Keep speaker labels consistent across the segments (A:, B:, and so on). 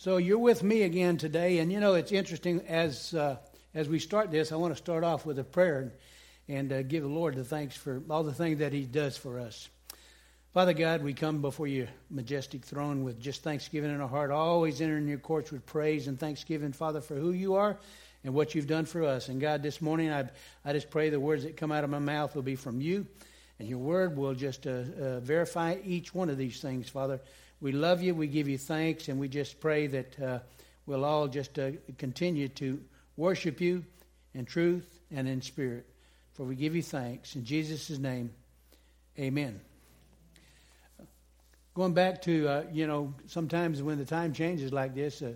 A: So you're with me again today, and you know it's interesting as uh, as we start this. I want to start off with a prayer and, uh, give the Lord the thanks for all the things that He does for us. Father God, we come before your majestic throne with just thanksgiving in our heart, always entering your courts with praise and thanksgiving, Father, for who you are and what you've done for us. And God, this morning I I just pray the words that come out of my mouth will be from you, and your word will just uh, uh verify each one of these things, Father. We love you. We give you thanks. And we just pray that uh, we'll all just uh, continue to worship you in truth and in spirit. For we give you thanks. In Jesus' name, amen. Going back to, uh, you know, sometimes when the time changes like this, uh,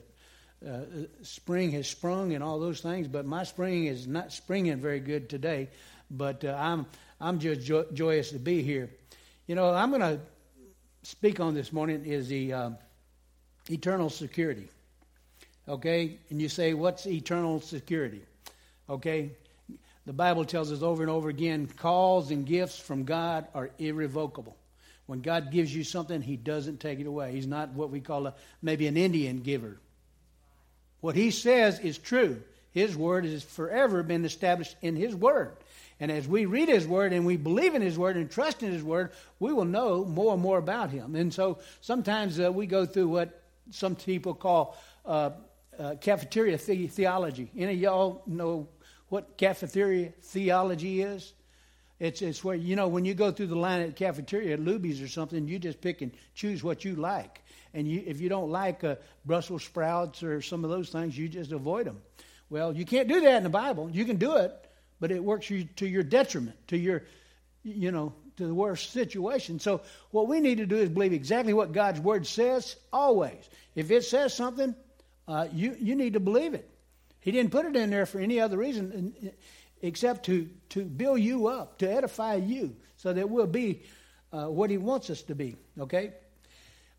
A: uh, spring has sprung and all those things, but my spring is not springing very good today. But uh, I'm, I'm just jo- joyous to be here. You know, I'm going to speak on this morning is the uh, eternal security. Okay? And you say, what's eternal security? Okay? The Bible tells us over and over again calls and gifts from God are irrevocable. When God gives you something, He doesn't take it away. He's not what we call a, maybe an Indian giver. What He says is true. His word has forever been established in His word. And as we read His Word and we believe in His Word and trust in His Word, we will know more and more about Him. And so sometimes uh, we go through what some people call uh, uh, cafeteria the- theology. Any of y'all know what cafeteria theology is? It's, it's where, you know, when you go through the line at the cafeteria at Luby's or something, you just pick and choose what you like. And you, if you don't like uh, Brussels sprouts or some of those things, you just avoid them. Well, you can't do that in the Bible. You can do it, but it works to your detriment, to your, you know, to the worst situation. So what we need to do is believe exactly what God's word says always. If it says something, uh, you you need to believe it. He didn't put it in there for any other reason except to to build you up, to edify you, so that we'll be uh, what He wants us to be. Okay.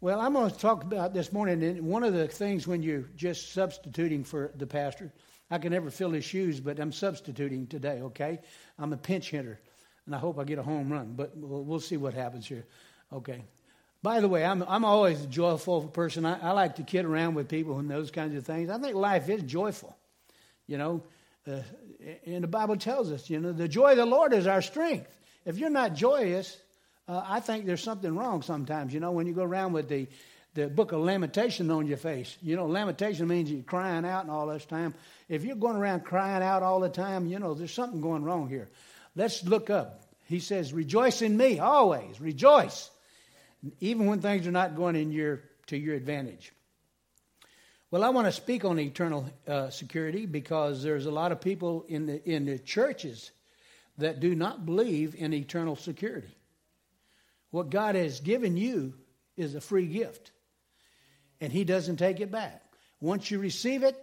A: Well, I'm going to talk about this morning, and one of the things when you're just substituting for the pastor I can never fill his shoes, but I'm substituting today, okay? I'm a pinch hitter, and I hope I get a home run, but we'll, we'll see what happens here, okay? By the way, I'm, I'm always a joyful person. I, I, like to kid around with people and those kinds of things. I think life is joyful, you know. Uh, and the Bible tells us, you know, the joy of the Lord is our strength. If you're not joyous, uh, I think there's something wrong sometimes. You know, when you go around with the the book of lamentation on your face. You know, lamentation means you're crying out and all this time. If you're going around crying out all the time, you know, there's something going wrong here. Let's look up. He says, Rejoice in me always. Rejoice. Even when things are not going in your to your advantage. Well, I want to speak on eternal uh, security because there's a lot of people in the in the churches that do not believe in eternal security. What God has given you is a free gift and he doesn't take it back. Once you receive it,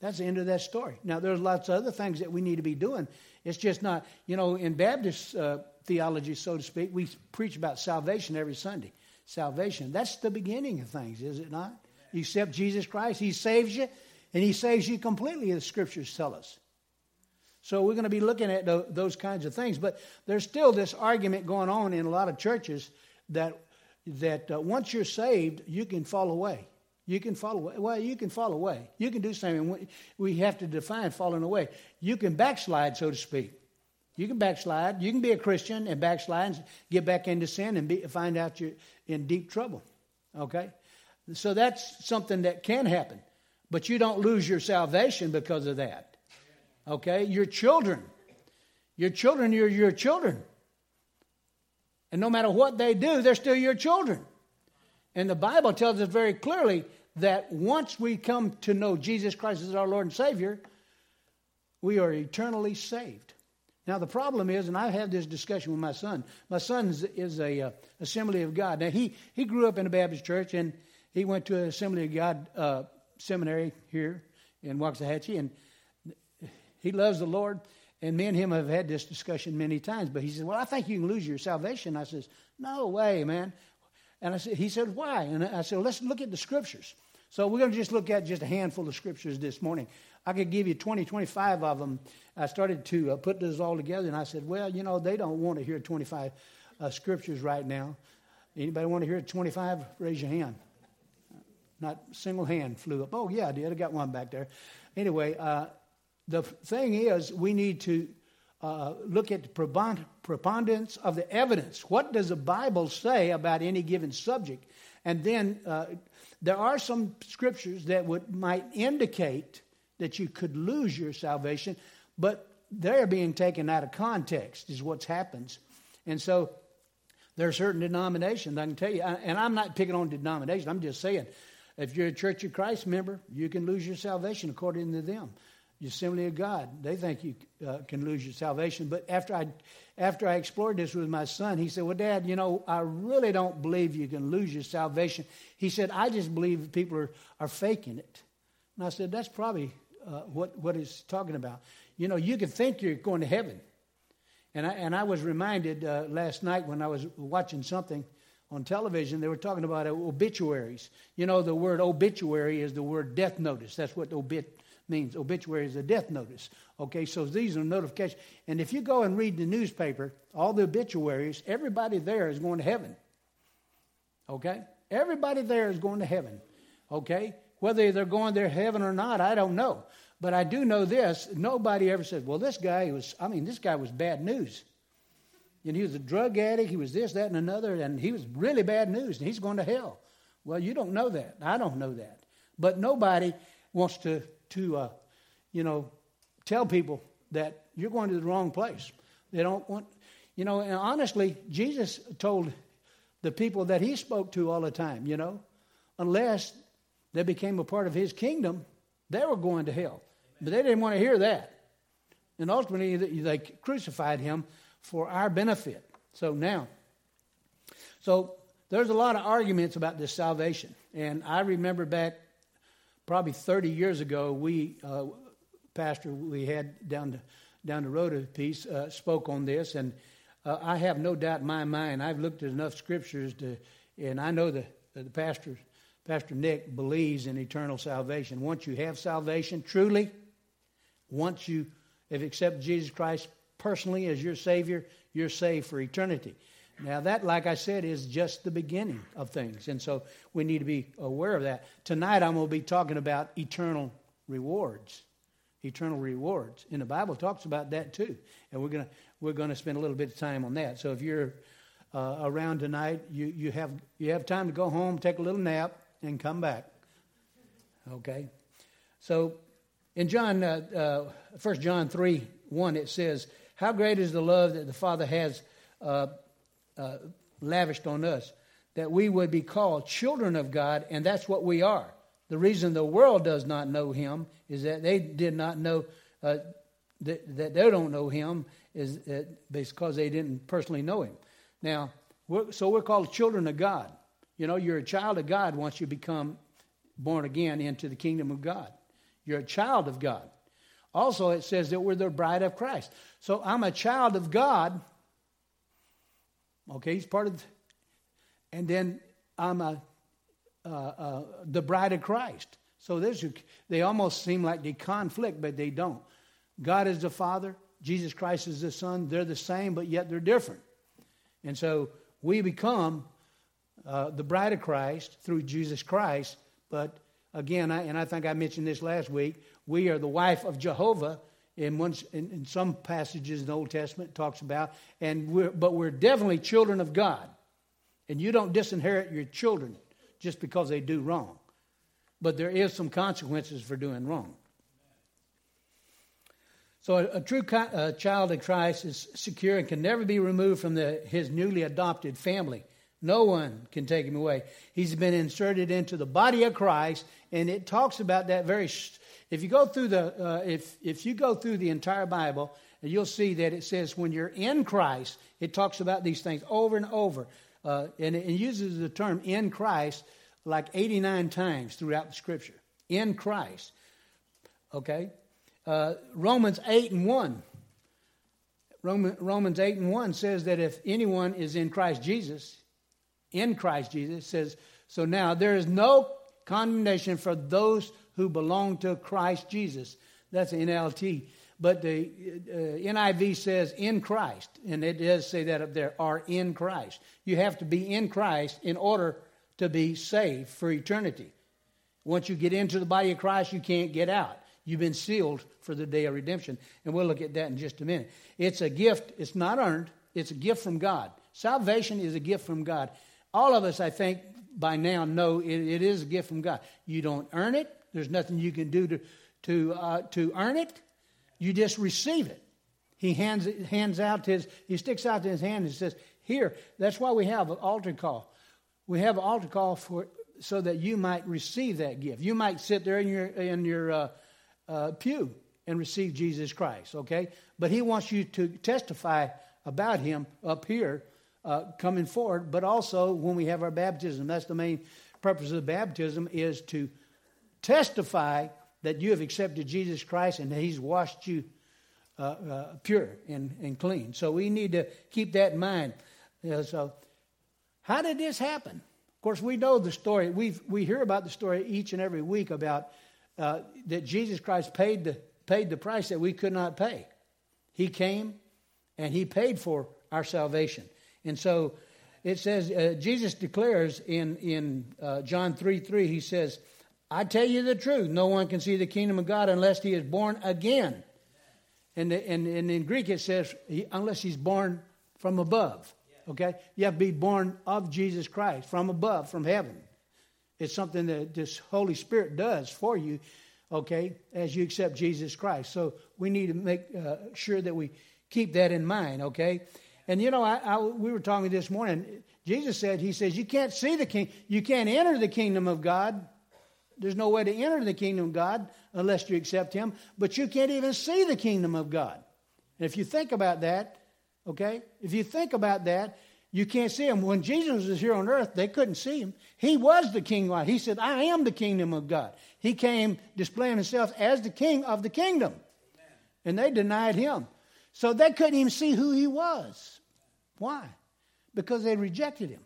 A: that's the end of that story. Now, there's lots of other things that we need to be doing. It's just not, you know, in Baptist uh, theology, so to speak, we preach about salvation every Sunday. Salvation, that's the beginning of things, is it not? You accept Jesus Christ, He saves you, and He saves you completely, the scriptures tell us. So we're going to be looking at those kinds of things. But there's still this argument going on in a lot of churches that that uh, once you're saved, you can fall away. You can fall away. Well, you can fall away. You can do something. We have to define falling away. You can backslide, so to speak. You can backslide. You can be a Christian and backslide and get back into sin and be, find out you're in deep trouble. Okay? So that's something that can happen. But you don't lose your salvation because of that. Okay? Your children. Your children, you're your children. And no matter what they do, they're still your children. And the Bible tells us very clearly that once we come to know Jesus Christ as our Lord and Savior, we are eternally saved. Now the problem is, and I've had this discussion with my son. My son is, is a uh, Assembly of God. Now he he grew up in a Baptist church, and he went to an Assembly of God uh, seminary here in Waxahachie, and he loves the Lord. And me and him have had this discussion many times. But he said, Well, I think you can lose your salvation. I says, No way, man. And I said, he said, Why? And I said, Let's look at the scriptures. So we're going to just look at just a handful of scriptures this morning. I could give you 20, 25 of them. I started to uh, put this all together, and I said, Well, you know, they don't want to hear 25 uh, scriptures right now. Anybody want to hear 25? Raise your hand. not single hand flew up. Oh, yeah, I did. I got one back there. Anyway, uh, the thing is, we need to uh, look at the preponderance of the evidence. What does the Bible say about any given subject? And then uh, there are some scriptures that would might indicate that you could lose your salvation, but they're being taken out of context, is what happens. And so there are certain denominations, I can tell you, and I'm not picking on denomination, I'm just saying, if you're a Church of Christ member, you can lose your salvation according to them. Assembly of God, they think you uh, can lose your salvation. But after I, after I explored this with my son, he said, Well, Dad, you know, I really don't believe you can lose your salvation. He said, I just believe people are, are faking it. And I said, That's probably uh, what, what he's talking about. You know, you can think you're going to heaven. And I, and I was reminded uh, last night when I was watching something on television, they were talking about obituaries. You know, the word obituary is the word death notice. That's what obit means. Obituary is a death notice. Okay, so these are notifications. And if you go and read the newspaper, all the obituaries, everybody there is going to heaven. Okay? Everybody there is going to heaven. Okay? Whether they're going there heaven or not, I don't know. But I do know this nobody ever said, well, this guy was, I mean, this guy was bad news. And he was a drug addict, he was this, that, and another, and he was really bad news, and he's going to hell. Well, you don't know that. I don't know that. But nobody wants to, to uh, you know, tell people that you're going to the wrong place. They don't want, you know, and honestly, Jesus told the people that he spoke to all the time, you know, unless they became a part of his kingdom, they were going to hell. But they didn't want to hear that. And ultimately, they crucified him for our benefit. So now, so there's a lot of arguments about this salvation. And I remember back probably 30 years ago, we, uh, pastor, we had down the, down the road a piece, uh, spoke on this. And uh, I have no doubt in my mind, I've looked at enough scriptures to, and I know the, the pastor, Pastor Nick believes in eternal salvation. Once you have salvation, truly, once you have accepted Jesus Christ personally as your Savior, you're saved for eternity. Now, that, like I said, is just the beginning of things. And so we need to be aware of that. Tonight, I'm going to be talking about eternal rewards. Eternal rewards. And the Bible talks about that too. And we're going to, we're going to spend a little bit of time on that. So if you're uh, around tonight, you, you, have, you have time to go home, take a little nap, and come back. Okay? So in John, uh, uh, 1 John 3 1, it says, How great is the love that the Father has uh, uh, lavished on us, that we would be called children of God, and that's what we are. The reason the world does not know Him is that they did not know, uh, that, that, they don't know Him is because they didn't personally know Him. Now, we're, so we're called children of God. You know, you're a child of God once you become born again into the kingdom of God. You're a child of God. Also, it says that we're the bride of Christ. So I'm a child of God. Okay, he's part of, the, and then I'm a uh, uh, the bride of Christ. So this, they almost seem like they conflict, but they don't. God is the Father. Jesus Christ is the Son. They're the same, but yet they're different. And so we become uh, the bride of Christ through Jesus Christ, but again, I, and I think I mentioned this last week, we are the wife of Jehovah. In, one, in, in some passages in the Old Testament, talks about, and we're, but we're definitely children of God. And you don't disinherit your children just because they do wrong. But there is some consequences for doing wrong. So a, a true co- child of Christ is secure and can never be removed from the, his newly adopted family. No one can take him away. He's been inserted into the body of Christ, and it talks about that very. If you go through the uh, if if you go through the entire Bible, you'll see that it says when you're in Christ, it talks about these things over and over, uh, and it uses the term in Christ like 89 times throughout the Scripture. In Christ, okay. Uh, Romans 8 and 1. Roman, Romans 8 and 1 says that if anyone is in Christ Jesus, in Christ Jesus says, So now there is no condemnation for those who belong to Christ Jesus. That's NLT. But the uh, NIV says in Christ, and it does say that up there, are in Christ. You have to be in Christ in order to be saved for eternity. Once you get into the body of Christ, you can't get out. You've been sealed for the day of redemption. And we'll look at that in just a minute. It's a gift, it's not earned, it's a gift from God. Salvation is a gift from God. All of us, I think, by now know it, it is a gift from God. You don't earn it, there's nothing you can do to, to, uh, to earn it. You just receive it. He hands, hands out his, he sticks out his hand and says, Here, that's why we have an altar call. We have an altar call for so that you might receive that gift. You might sit there in your, in your uh, uh, pew and receive Jesus Christ, okay? But he wants you to testify about him up here uh, coming forward, but also when we have our baptism. That's the main purpose of baptism is to testify that you have accepted Jesus Christ and that he's washed you uh, uh, pure and, and clean. So we need to keep that in mind. so how did this happen? Of course, we know the story. We we hear about the story each and every week about uh, that Jesus Christ paid the paid the price that we could not pay. He came and he paid for our salvation. And so it says, uh, Jesus declares in, in uh, John 3 3, he says, I tell you the truth, no one can see the kingdom of God unless he is born again. And, and, and in Greek it says, he, unless he's born from above. Okay? You have to be born of Jesus Christ, from above, from heaven. It's something that this Holy Spirit does for you, okay, as you accept Jesus Christ. So we need to make uh, sure that we keep that in mind, okay? And you know, I, I, we were talking this morning. Jesus said, He says, you can't see the king, you can't enter the kingdom of God. There's no way to enter the kingdom of God unless you accept Him, but you can't even see the kingdom of God. And if you think about that, okay, if you think about that, you can't see him. When Jesus was here on earth, they couldn't see him. He was the king. He said, I am the kingdom of God. He came displaying himself as the king of the kingdom. And they denied him. So they couldn't even see who he was. Why? Because they rejected him.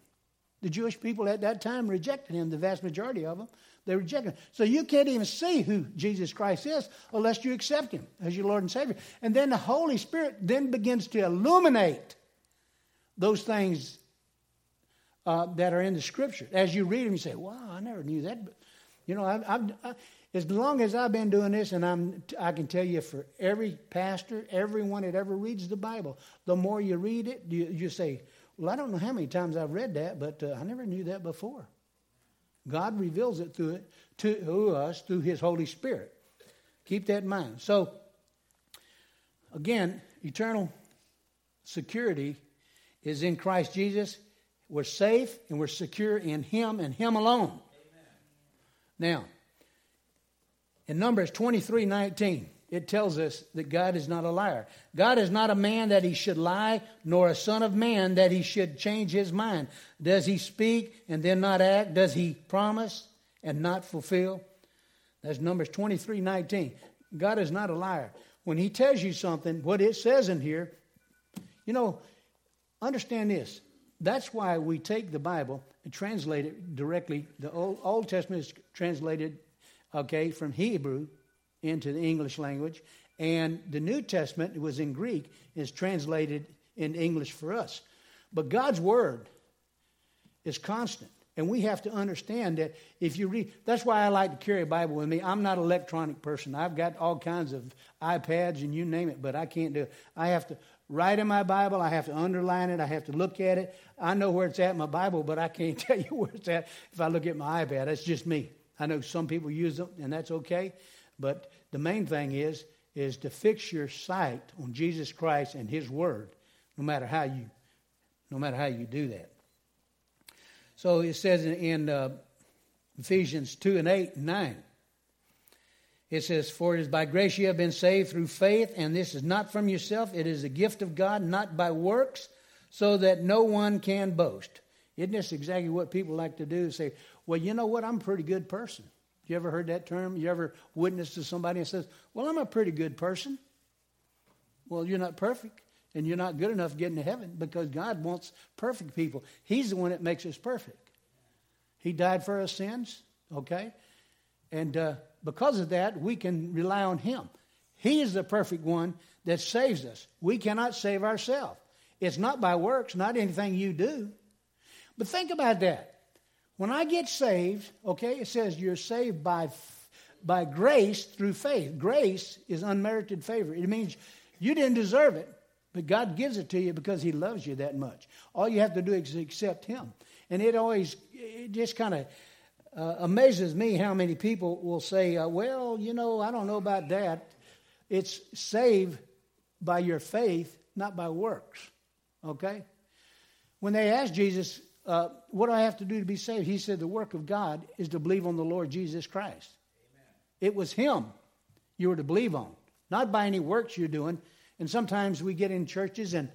A: The Jewish people at that time rejected him, the vast majority of them. They rejected him. So you can't even see who Jesus Christ is unless you accept him as your Lord and Savior. And then the Holy Spirit then begins to illuminate those things uh, that are in the Scripture. As you read them, you say, "Wow, I never knew that." You know, I've, I've, I, as long as I've been doing this, and I'm, I can tell you, for every pastor, everyone that ever reads the Bible, the more you read it, you, you say, "Well, I don't know how many times I've read that, but uh, I never knew that before." God reveals it through it to us through His Holy Spirit. Keep that in mind. So, again, eternal security is in Christ Jesus. We're safe and we're secure in Him and Him alone. Amen. Now, in Numbers 23 19, it tells us that God is not a liar. God is not a man that he should lie, nor a son of man that he should change his mind. Does he speak and then not act? Does he promise and not fulfill? That's Numbers 23 19. God is not a liar. When he tells you something, what it says in here, you know, Understand this. That's why we take the Bible and translate it directly. The Old, Old Testament is translated, okay, from Hebrew into the English language, and the New Testament was in Greek is translated in English for us. But God's word is constant. And we have to understand that if you read, that's why I like to carry a Bible with me. I'm not an electronic person. I've got all kinds of iPads and you name it, but I can't do it. I have to write in my Bible. I have to underline it. I have to look at it. I know where it's at in my Bible, but I can't tell you where it's at if I look at my iPad. That's just me. I know some people use them, and that's okay. But the main thing is is to fix your sight on Jesus Christ and His Word, no matter how you, no matter how you do that. So it says in, in uh, Ephesians two and eight and nine. It says, For it is by grace you have been saved through faith, and this is not from yourself. It is a gift of God, not by works, so that no one can boast. Isn't this exactly what people like to do? Say, Well, you know what? I'm a pretty good person. You ever heard that term? You ever witnessed to somebody and says, Well, I'm a pretty good person? Well, you're not perfect, and you're not good enough getting to heaven because God wants perfect people. He's the one that makes us perfect. He died for our sins, okay? And uh, because of that, we can rely on Him. He is the perfect one that saves us. We cannot save ourselves. It's not by works, not anything you do. But think about that. When I get saved, okay, it says you're saved by, by grace through faith. Grace is unmerited favor. It means you didn't deserve it, but God gives it to you because He loves you that much. All you have to do is accept Him. And it always, it just kind of uh, amazes me how many people will say, uh, well, you know, I don't know about that. It's saved by your faith, not by works. Okay? When they asked Jesus, uh, what do I have to do to be saved? He said, the work of God is to believe on the Lord Jesus Christ. Amen. It was Him you were to believe on, not by any works you're doing. And sometimes we get in churches, and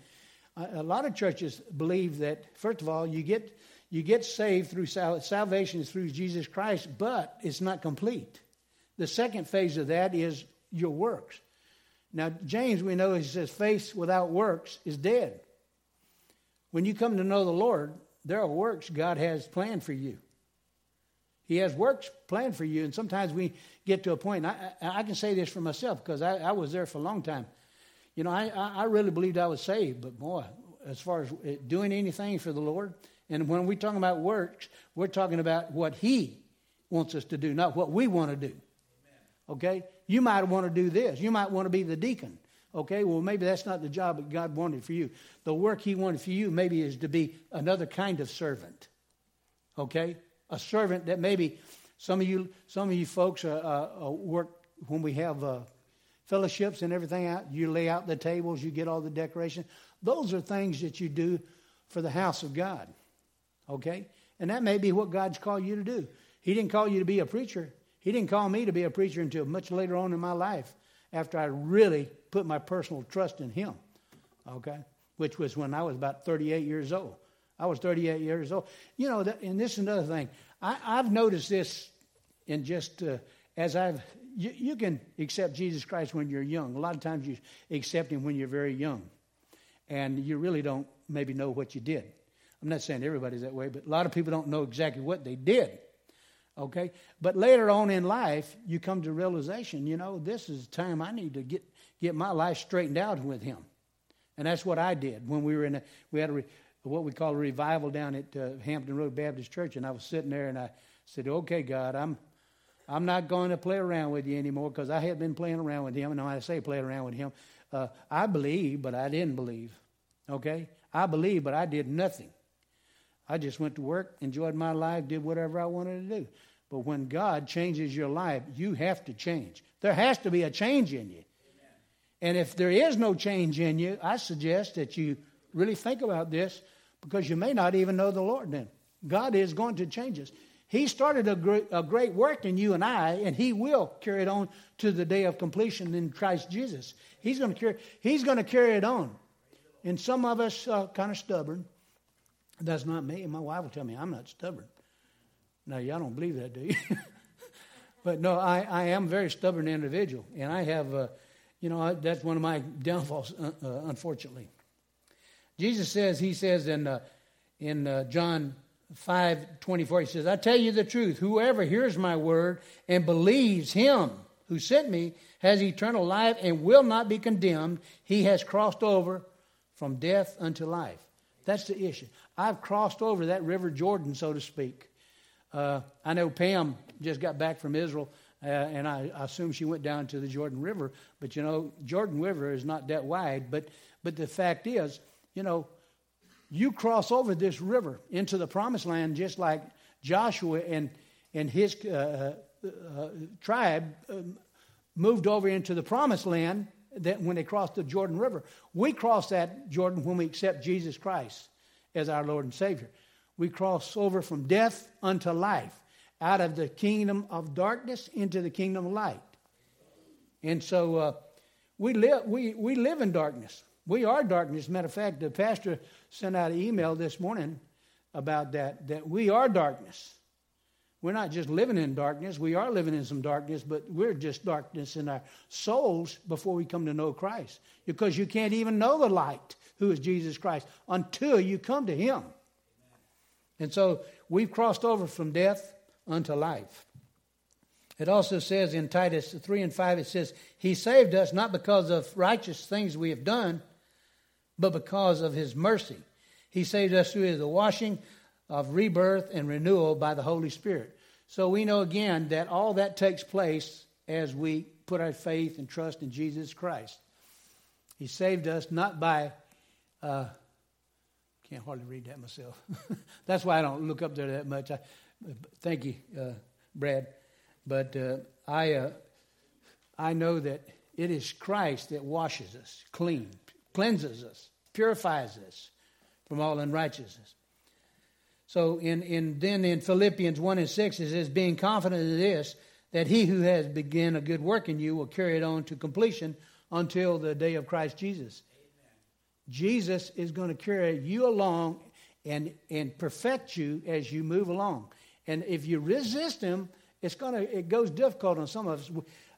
A: a lot of churches believe that, first of all, you get, you get saved through sal- salvation is through Jesus Christ, but it's not complete. The second phase of that is your works. Now, James, we know he says, faith without works is dead. When you come to know the Lord, there are works God has planned for you. He has works planned for you, and sometimes we get to a point. I, I can say this for myself because I, I, was there for a long time. You know, I, I really believed I was saved, but boy, as far as uh, doing anything for the Lord, and when we talk about works, we're talking about what He wants us to do, not what we want to do. Okay? You might want to do this. You might want to be the deacon. Okay, well, maybe that's not the job that God wanted for you. The work He wanted for you maybe is to be another kind of servant. Okay, a servant that maybe some of you, some of you folks uh, uh, uh, work when we have uh, fellowships and everything out. You lay out the tables, you get all the decoration. Those are things that you do for the house of God. Okay, and that may be what God's called you to do. He didn't call you to be a preacher. He didn't call me to be a preacher until much later on in my life after I really put my personal trust in Him, okay? Which was when I was about 38 years old. I was 38 years old. You know, and this is another thing. I, have noticed this in just uh, as I've, you, you, can accept Jesus Christ when you're young. A lot of times you accept Him when you're very young. And you really don't maybe know what you did. I'm not saying everybody's that way, but a lot of people don't know exactly what they did. Okay? But later on in life, you come to realization, you know, this is time I need to get, get my life straightened out with him. And that's what I did when we were in a, we had a, re, what we call a revival down at uh, Hampton Road Baptist Church. And I was sitting there and I said, okay, God, I'm, I'm not going to play around with you anymore because I had been playing around with him. And when I say play around with him, uh, I believe, but I didn't believe. Okay? I believe, but I did nothing. I just went to work, enjoyed my life, did whatever I wanted to do. But when God changes your life, you have to change. There has to be a change in you. Amen. And if there is no change in you, I suggest that you really think about this because you may not even know the Lord then. God is going to change us. He started a great, a great work in you and I, and He will carry it on to the day of completion in Christ Jesus. He's going to carry, he's going to carry it on. And some of us are kind of stubborn. That's not me. My wife will tell me I'm not stubborn. Now, y'all don't believe that, do you? but no, I, I am a very stubborn individual, and I have, uh, you know, that's one of my downfalls, uh, uh, unfortunately. Jesus says, he says in, uh, in uh, John 5 24, he says, I tell you the truth, whoever hears my word and believes him who sent me has eternal life and will not be condemned. He has crossed over from death unto life. That's the issue. I've crossed over that river Jordan, so to speak. Uh, I know Pam just got back from Israel, uh, and I, I, assume she went down to the Jordan River. But you know, Jordan River is not that wide. But but the fact is, you know, you cross over this river into the Promised Land just like Joshua and and his uh, uh, uh tribe um, moved over into the Promised Land. That when they crossed the Jordan River, we cross that Jordan when we accept Jesus Christ as our Lord and Savior we cross over from death unto life, out of the kingdom of darkness into the kingdom of light. And so uh, we, live, we, we live in darkness. We are darkness. Matter of fact, the pastor sent out an email this morning about that, that we are darkness. We're not just living in darkness, we are living in some darkness, but we're just darkness in our souls before we come to know Christ. Because you can't even know the light, who is Jesus Christ, until you come to Him. And so we've crossed over from death unto life. It also says in Titus 3 and 5, it says, He saved us not because of righteous things we have done, but because of His mercy. He saved us through the washing of rebirth and renewal by the Holy Spirit. So we know again that all that takes place as we put our faith and trust in Jesus Christ. He saved us not by, uh, can't hardly read that myself. That's why I don't look up there that much. I, thank you, uh, Brad. But uh, I, uh, I know that it is Christ that washes us clean, cleanses us, purifies us from all unrighteousness. So in, in then in Philippians 1 and 6 it says, being confident of this, that he who has begun a good work in you will carry it on to completion until the day of Christ Jesus. Jesus is going to carry you along and, and perfect you as you move along. And if you resist him, it's going to, it goes difficult on some of us.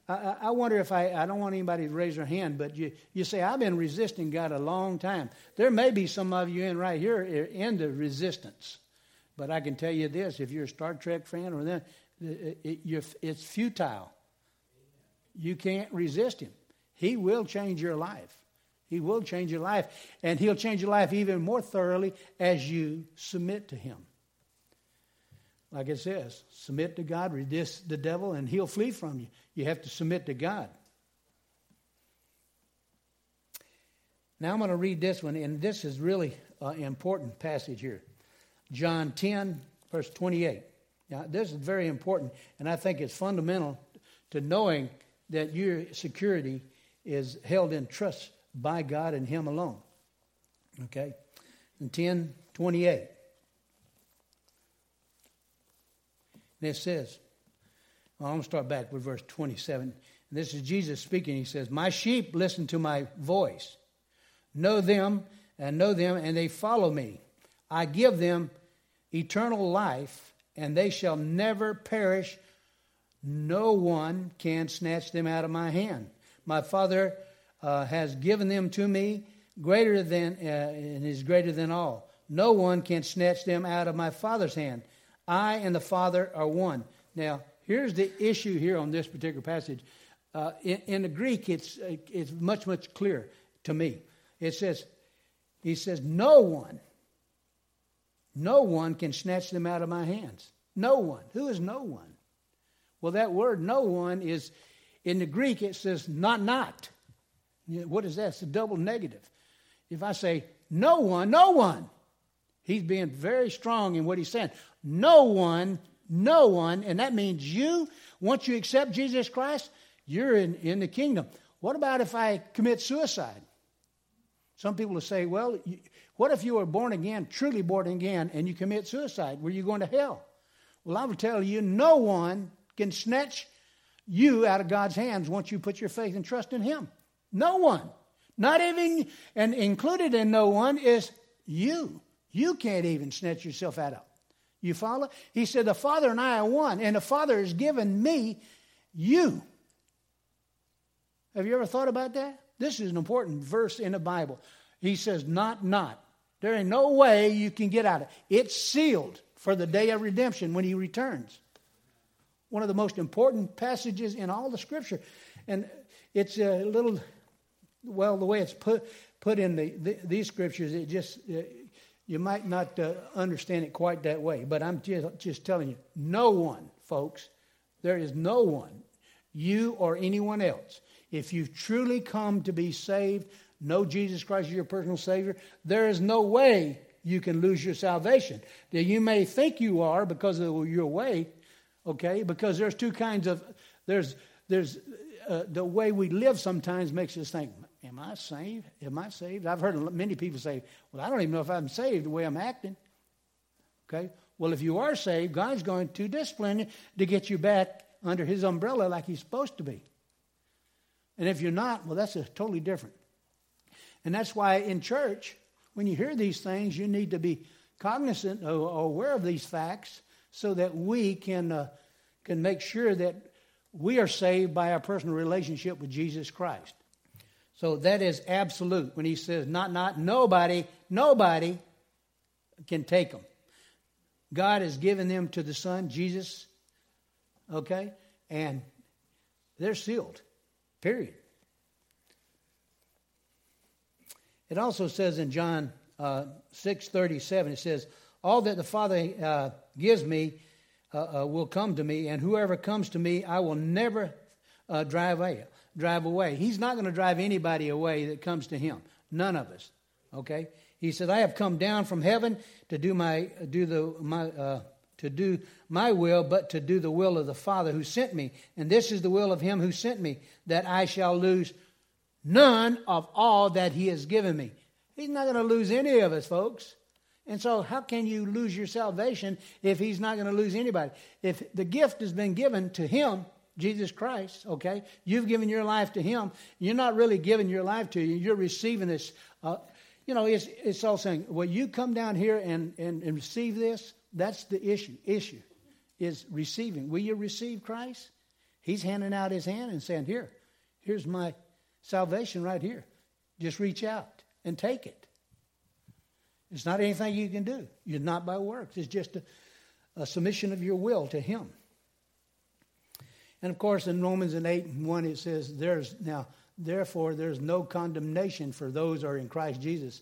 A: I, I, wonder if I, I don't want anybody to raise their hand, but you, you say, I've been resisting God a long time. There may be some of you in right here eh, in the resistance. But I can tell you this if you're a Star Trek fan or then, eh, eh, it, it, it's futile. You can't resist him. He will change your life. He will change your life. And he'll change your life even more thoroughly as you submit to him. Like it says, submit to God, resist the devil, and he'll flee from you. You have to submit to God. Now I'm going to read this one, and this is really an important passage here. John 10, verse 28. Now, this is very important, and I think it's fundamental to knowing that your security is held in trust by God and Him alone. Okay? In 10, 28. And it says, well, I'm going to start back with verse 27. And this is Jesus speaking. He says, My sheep listen to my voice, know them, and know them, and they follow me. I give them eternal life, and they shall never perish. No one can snatch them out of my hand. My Father uh, has given them to me, greater than uh, and is greater than all. No one can snatch them out of my Father's hand. I and the Father are one. Now, here's the issue here on this particular passage. Uh, in, in, the Greek, it's it's much much clearer to me. It says, he says, no one no one can snatch them out of my hands. No one. Who is no one? Well, that word no one is, in the Greek, it says not not. What is that? It's a double negative. If I say no one, no one, he's being very strong in what he's saying. No one, no one, and that means you, once you accept Jesus Christ, you're in, in the kingdom. What about if I commit suicide? Some people will say, well, what if you were born again, truly born again, and you commit suicide? Were you going to hell? Well, I will tell you, no one can snatch you out of God's hands once you put your faith and trust in Him. No one. Not even, and included in no one is you. You can't even snatch yourself out of. You follow? He said, The Father and I are one, and the Father has given me you. Have you ever thought about that? This is an important verse in the Bible. He says, Not, not. There ain't no way you can get out of it. It's sealed for the day of redemption when he returns. One of the most important passages in all the scripture. And it's a little, well, the way it's put, put in the, the these scriptures, it just, uh, you might not uh, understand it quite that way. But I'm just, just telling you, no one, folks, there is no one, you or anyone else, if you've truly come to be saved, know Jesus Christ as your personal Savior, there is no way you can lose your salvation. Now, you may think you are because of your way, okay? Because there's two kinds of, there's, there's uh, the way we live sometimes makes us think, am I saved? Am I saved? I've heard many people say, well, I don't even know if I'm saved the way I'm acting. Okay? Well, if you are saved, God's going to discipline you to get you back under His umbrella like He's supposed to be. And if you're not, well, that's a totally different. And that's why in church, when you hear these things, you need to be cognizant or aware of these facts so that we can, uh, can make sure that we are saved by our personal relationship with Jesus Christ. So that is absolute. When he says not, not, nobody, nobody can take them. God has given them to the Son, Jesus, okay? And they're sealed, period. It also says in John uh, 6:37, it says, All that the Father uh, gives me uh, uh, will come to me, and whoever comes to me, I will never uh, drive away. Drive away. He's not going to drive anybody away that comes to him. None of us. Okay. He said, "I have come down from heaven to do my do the my uh, to do my will, but to do the will of the Father who sent me. And this is the will of him who sent me, that I shall lose none of all that he has given me." He's not going to lose any of us, folks. And so, how can you lose your salvation if he's not going to lose anybody? If the gift has been given to him, Jesus Christ, okay, you've given your life to him, you're not really giving your life to you, you're receiving this. Uh, you know, it's, it's all saying, well, you come down here and, and, and receive this. That's the issue. Issue is receiving. Will you receive Christ? He's handing out his hand and saying, Here, here's my salvation right here. Just reach out and take it. It's not anything you can do. You're not by works. It's just a, a submission of your will to Him. And of course, in Romans 8 and 1, it says, There's now, therefore, there's no condemnation for those who are in Christ Jesus.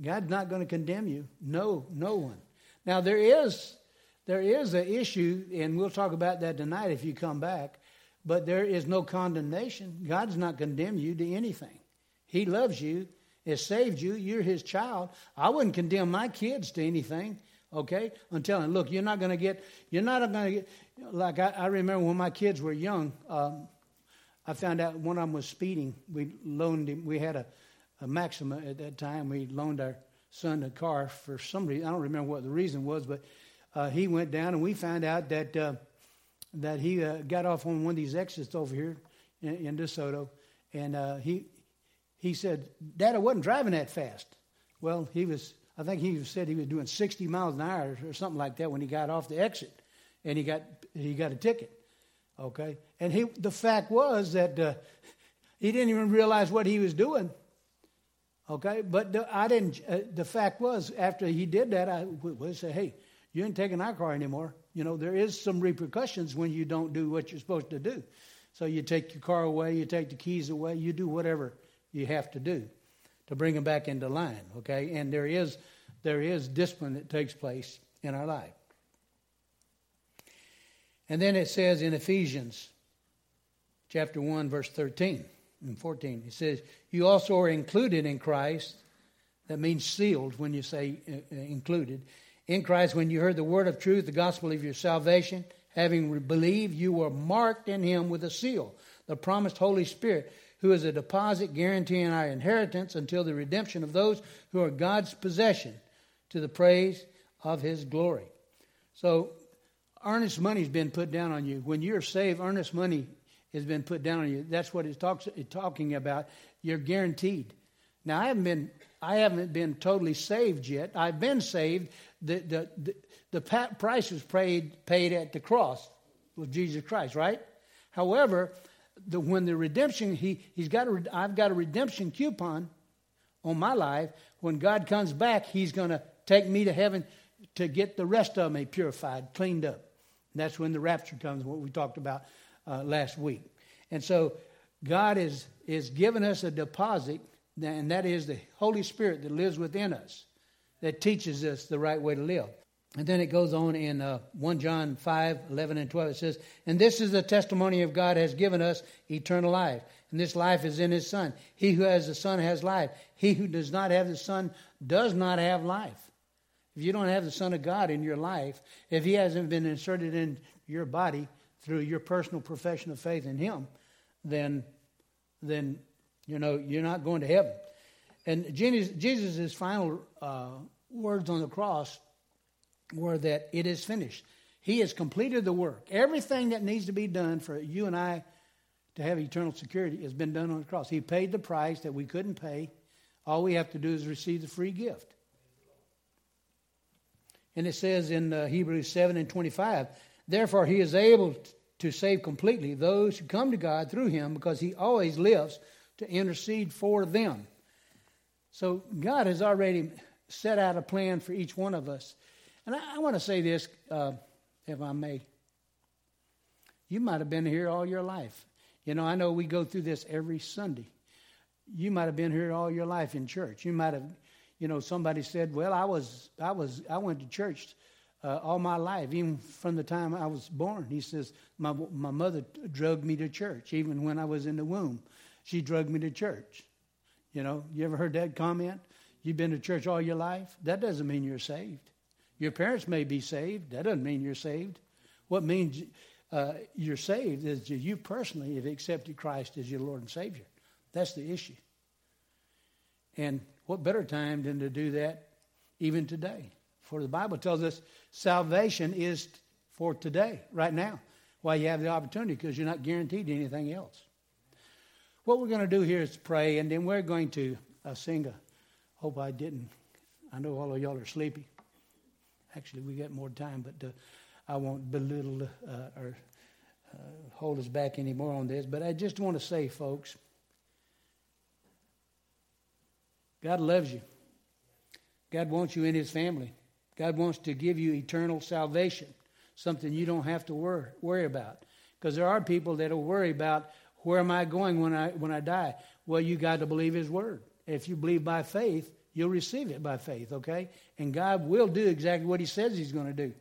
A: God's not going to condemn you. No, no one. Now, there is there is an issue, and we'll talk about that tonight if you come back, but there is no condemnation. God's not condemn you to anything. He loves you has saved you. You're his child. I wouldn't condemn my kids to anything. Okay, I'm telling look, you're not going to get, you're not going to get, like I, I, remember when my kids were young, um, I found out one of them was speeding. We loaned him, we had a, a Maxima at that time. We loaned our son a car for some reason. I don't remember what the reason was, but uh, he went down and we found out that, uh, that he uh, got off on one of these exits over here in, in DeSoto. And uh, he, he said, Dad, I wasn't driving that fast. Well, he was, I think he said he was doing 60 miles an hour or something like that when he got off the exit and he got, he got a ticket. Okay? And he, the fact was that uh, he didn't even realize what he was doing. Okay? But the, I didn't, uh, the fact was, after he did that, I would say, hey, you ain't taking our car anymore. You know, there is some repercussions when you don't do what you're supposed to do. So you take your car away, you take the keys away, you do whatever you have to do to bring them back into line, okay? And there is, there is discipline that takes place in our life. And then it says in Ephesians chapter 1, verse 13 and 14, it says, You also are included in Christ. That means sealed when you say uh, uh, included. In Christ, when you heard the word of truth, the gospel of your salvation, having believed, you were marked in him with a seal, the promised Holy Spirit who is a deposit guaranteeing our inheritance until the redemption of those who are God's possession to the praise of his glory. So, earnest money has been put down on you. When you're saved, earnest money has been put down on you. That's what it's, talks, it's talking about. You're guaranteed. Now, I haven't been, I haven't been totally saved yet. I've been saved. The, the, the, the price was paid, paid at the cross with Jesus Christ, right? However, the, when the redemption, he, he's got a, I've got a redemption coupon on my life. When God comes back, he's going to take me to heaven to get the rest of me purified, cleaned up. And that's when the rapture comes, what we talked about uh, last week. And so God is, is giving us a deposit, and that is the Holy Spirit that lives within us, that teaches us the right way to live. And then it goes on in uh, 1 John 5 11 and 12. It says, And this is the testimony of God has given us eternal life. And this life is in his Son. He who has the Son has life. He who does not have the Son does not have life. If you don't have the Son of God in your life, if he hasn't been inserted in your body through your personal profession of faith in him, then, then you know, you're not going to heaven. And Jesus' final uh, words on the cross were that it is finished. He has completed the work. Everything that needs to be done for you and I to have eternal security has been done on the cross. He paid the price that we couldn't pay. All we have to do is receive the free gift. And it says in uh, Hebrews 7 and 25, therefore he is able to save completely those who come to God through him because he always lives to intercede for them. So God has already set out a plan for each one of us. And I, I want to say this, uh, if I may. You might have been here all your life. You know, I know we go through this every Sunday. You might have been here all your life in church. You might have, You know, somebody said, "Well, I was, I was, I went to church uh, all my life, even from the time I was born." He says, "My my mother drugged me to church, even when I was in the womb. She drugged me to church." You know, you ever heard that comment? You've been to church all your life? That doesn't mean you're saved. Your parents may be saved. That doesn't mean you're saved. What means uh, you're saved is you personally have accepted Christ as your Lord and Savior. That's the issue. And what better time than to do that even today? For the Bible tells us salvation is for today, right now, while you have the opportunity, because you're not guaranteed anything else. What we're going to do here is pray, and then we're going to uh, sing a. Hope I didn't. I know all of y'all are sleepy. Actually, we got more time, but uh, I won't belittle uh, or uh, hold us back anymore on this. But I just want to say, folks, God loves you. God wants you in His family. God wants to give you eternal salvation, something you don't have to worry, worry about. Because there are people that will worry about where am I going when I when I die. Well, you got to believe His word. If you believe by faith, you'll receive it by faith. Okay, and God will do exactly what He says He's going to do.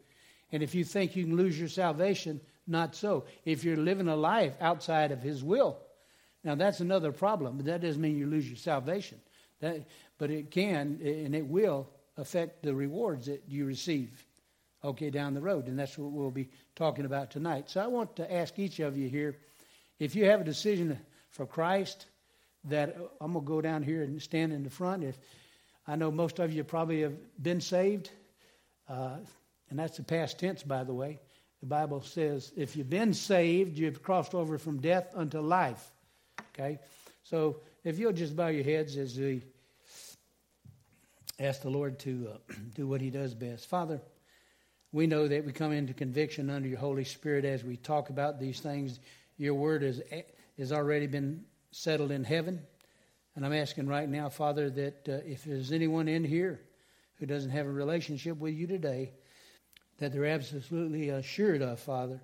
A: And if you think you can lose your salvation, not so. If you're living a life outside of His will, now that's another problem. But that doesn't mean you lose your salvation. That, but it can and it will affect the rewards that you receive, okay, down the road. And that's what we'll be talking about tonight. So I want to ask each of you here if you have a decision for Christ, that uh, I'm going to go down here and stand in the front. If I know most of you probably have been saved, uh, and that's the past tense, by the way. The Bible says, if you've been saved, you've crossed over from death unto life. Okay? So if you'll just bow your heads as we ask the Lord to uh, do what He does best. Father, we know that we come into conviction under your Holy Spirit as we talk about these things. Your word has, has already been settled in heaven. And I'm asking right now, Father, that uh, if there's anyone in here who doesn't have a relationship with you today, that they're absolutely assured of, Father,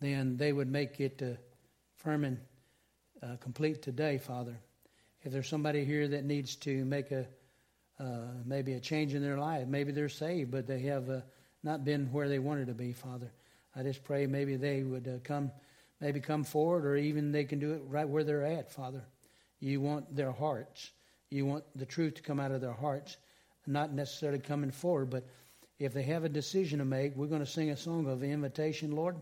A: then they would make it uh, firm and uh, complete today, Father. If there's somebody here that needs to make a uh, maybe a change in their life, maybe they're saved, but they have uh, not been where they wanted to be, Father. I just pray maybe they would uh, come, maybe come forward, or even they can do it right where they're at, Father. You want their hearts. You want the truth to come out of their hearts, not necessarily coming forward, but if they have a decision to make, we're going to sing a song of invitation, Lord.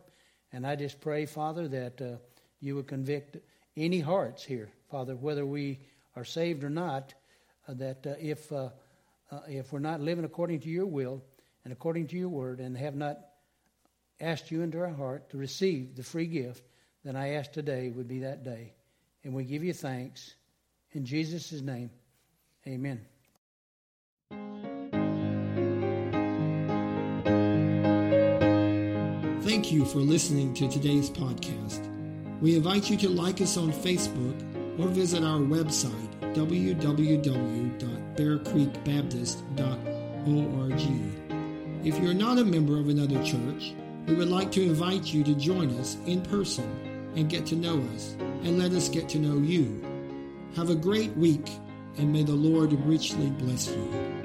A: And I just pray, Father, that uh, you would convict any hearts here, Father, whether we are saved or not, uh, that uh, if, uh, uh, if we're not living according to your will and according to your word and have not asked you into our heart to receive the free gift, then I ask today would be that day. And we give you thanks. In Jesus' name, amen.
B: Thank you for listening to today's podcast. We invite you to like us on Facebook or visit our website www.bearcreekbaptist.org. If you're not a member of another church, we would like to invite you to join us in person and get to know us and let us get to know you. Have a great week and may the Lord richly bless you.